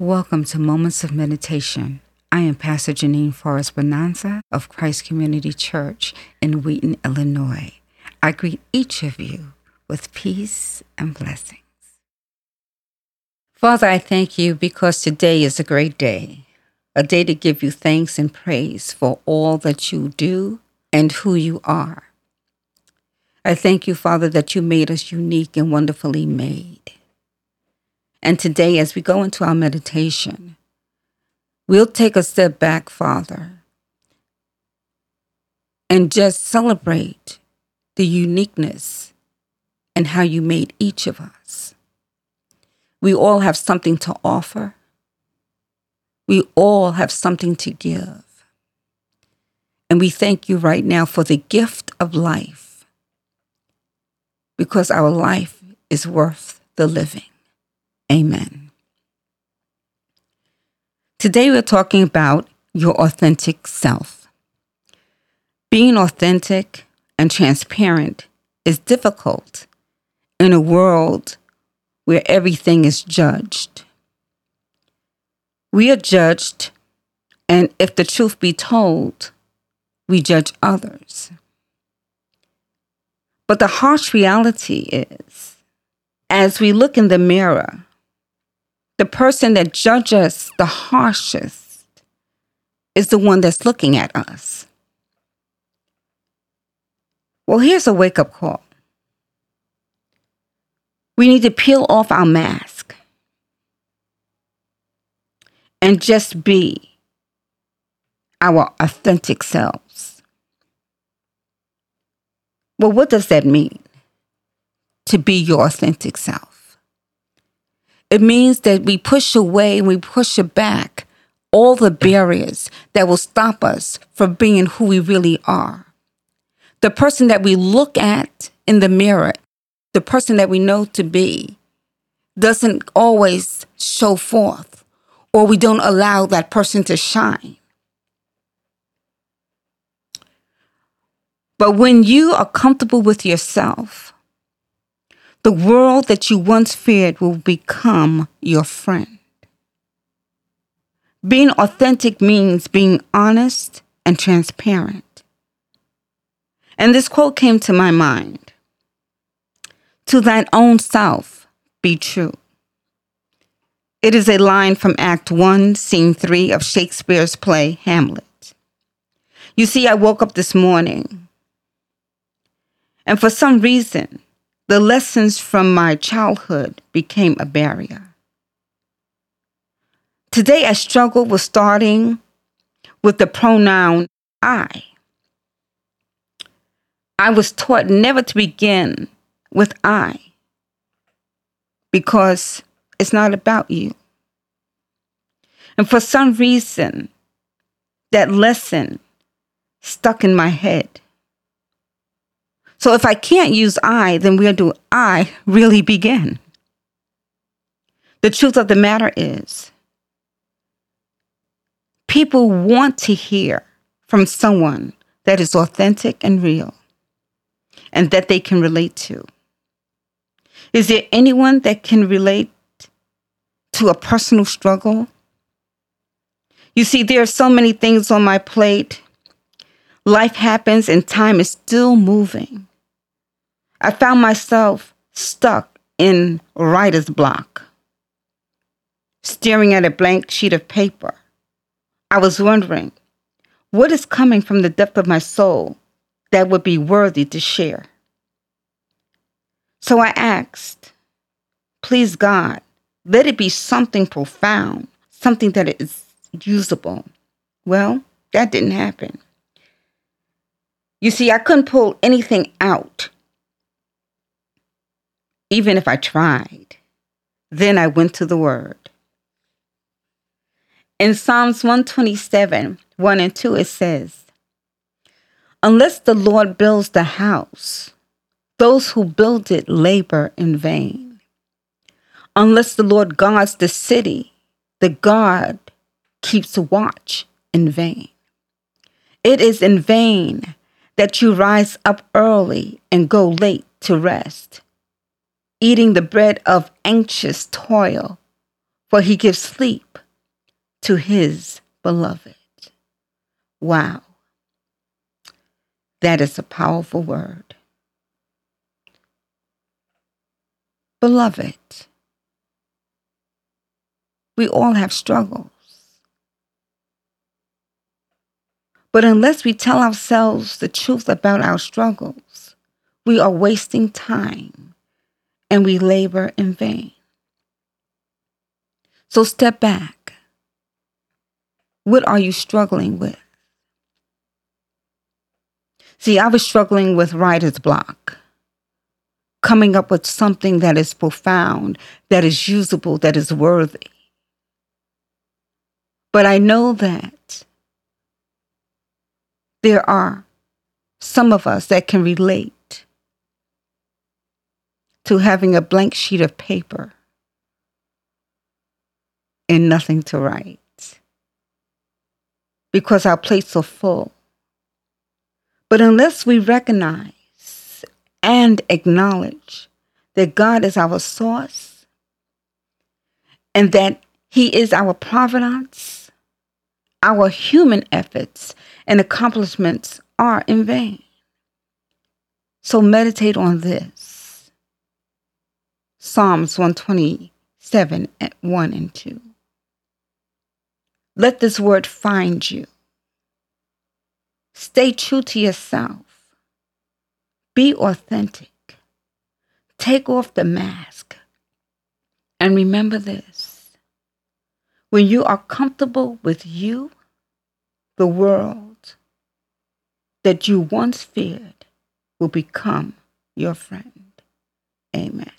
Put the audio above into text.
Welcome to Moments of Meditation. I am Pastor Janine Forrest Bonanza of Christ Community Church in Wheaton, Illinois. I greet each of you with peace and blessings. Father, I thank you because today is a great day, a day to give you thanks and praise for all that you do and who you are. I thank you, Father, that you made us unique and wonderfully made. And today, as we go into our meditation, we'll take a step back, Father, and just celebrate the uniqueness and how you made each of us. We all have something to offer. We all have something to give. And we thank you right now for the gift of life because our life is worth the living. Amen. Today we're talking about your authentic self. Being authentic and transparent is difficult in a world where everything is judged. We are judged, and if the truth be told, we judge others. But the harsh reality is, as we look in the mirror, the person that judges the harshest is the one that's looking at us. Well, here's a wake up call. We need to peel off our mask and just be our authentic selves. Well, what does that mean? To be your authentic self. It means that we push away and we push back all the barriers that will stop us from being who we really are. The person that we look at in the mirror, the person that we know to be, doesn't always show forth, or we don't allow that person to shine. But when you are comfortable with yourself, the world that you once feared will become your friend. Being authentic means being honest and transparent. And this quote came to my mind To thine own self be true. It is a line from Act 1, Scene 3 of Shakespeare's play Hamlet. You see, I woke up this morning, and for some reason, the lessons from my childhood became a barrier. Today, I struggle with starting with the pronoun I. I was taught never to begin with I because it's not about you. And for some reason, that lesson stuck in my head. So if I can't use I, then where do I really begin? The truth of the matter is, people want to hear from someone that is authentic and real and that they can relate to. Is there anyone that can relate to a personal struggle? You see, there are so many things on my plate. Life happens and time is still moving. I found myself stuck in writer's block, staring at a blank sheet of paper. I was wondering, what is coming from the depth of my soul that would be worthy to share? So I asked, please God, let it be something profound, something that is usable. Well, that didn't happen. You see, I couldn't pull anything out even if I tried. Then I went to the Word. In Psalms 127, 1 and 2, it says, Unless the Lord builds the house, those who build it labor in vain. Unless the Lord guards the city, the guard keeps watch in vain. It is in vain that you rise up early and go late to rest eating the bread of anxious toil, for he gives sleep to his beloved. Wow. That is a powerful word. Beloved, we all have struggles. But unless we tell ourselves the truth about our struggles, we are wasting time and we labor in vain. So step back. What are you struggling with? See, I was struggling with writer's block, coming up with something that is profound, that is usable, that is worthy. But I know that there are some of us that can relate to having a blank sheet of paper and nothing to write because our plates are full. But unless we recognize and acknowledge that God is our source and that He is our providence, our human efforts and accomplishments are in vain. So meditate on this Psalms 127 at 1 and 2. Let this word find you. Stay true to yourself. Be authentic. Take off the mask. And remember this when you are comfortable with you, the world that you once feared will become your friend. Amen.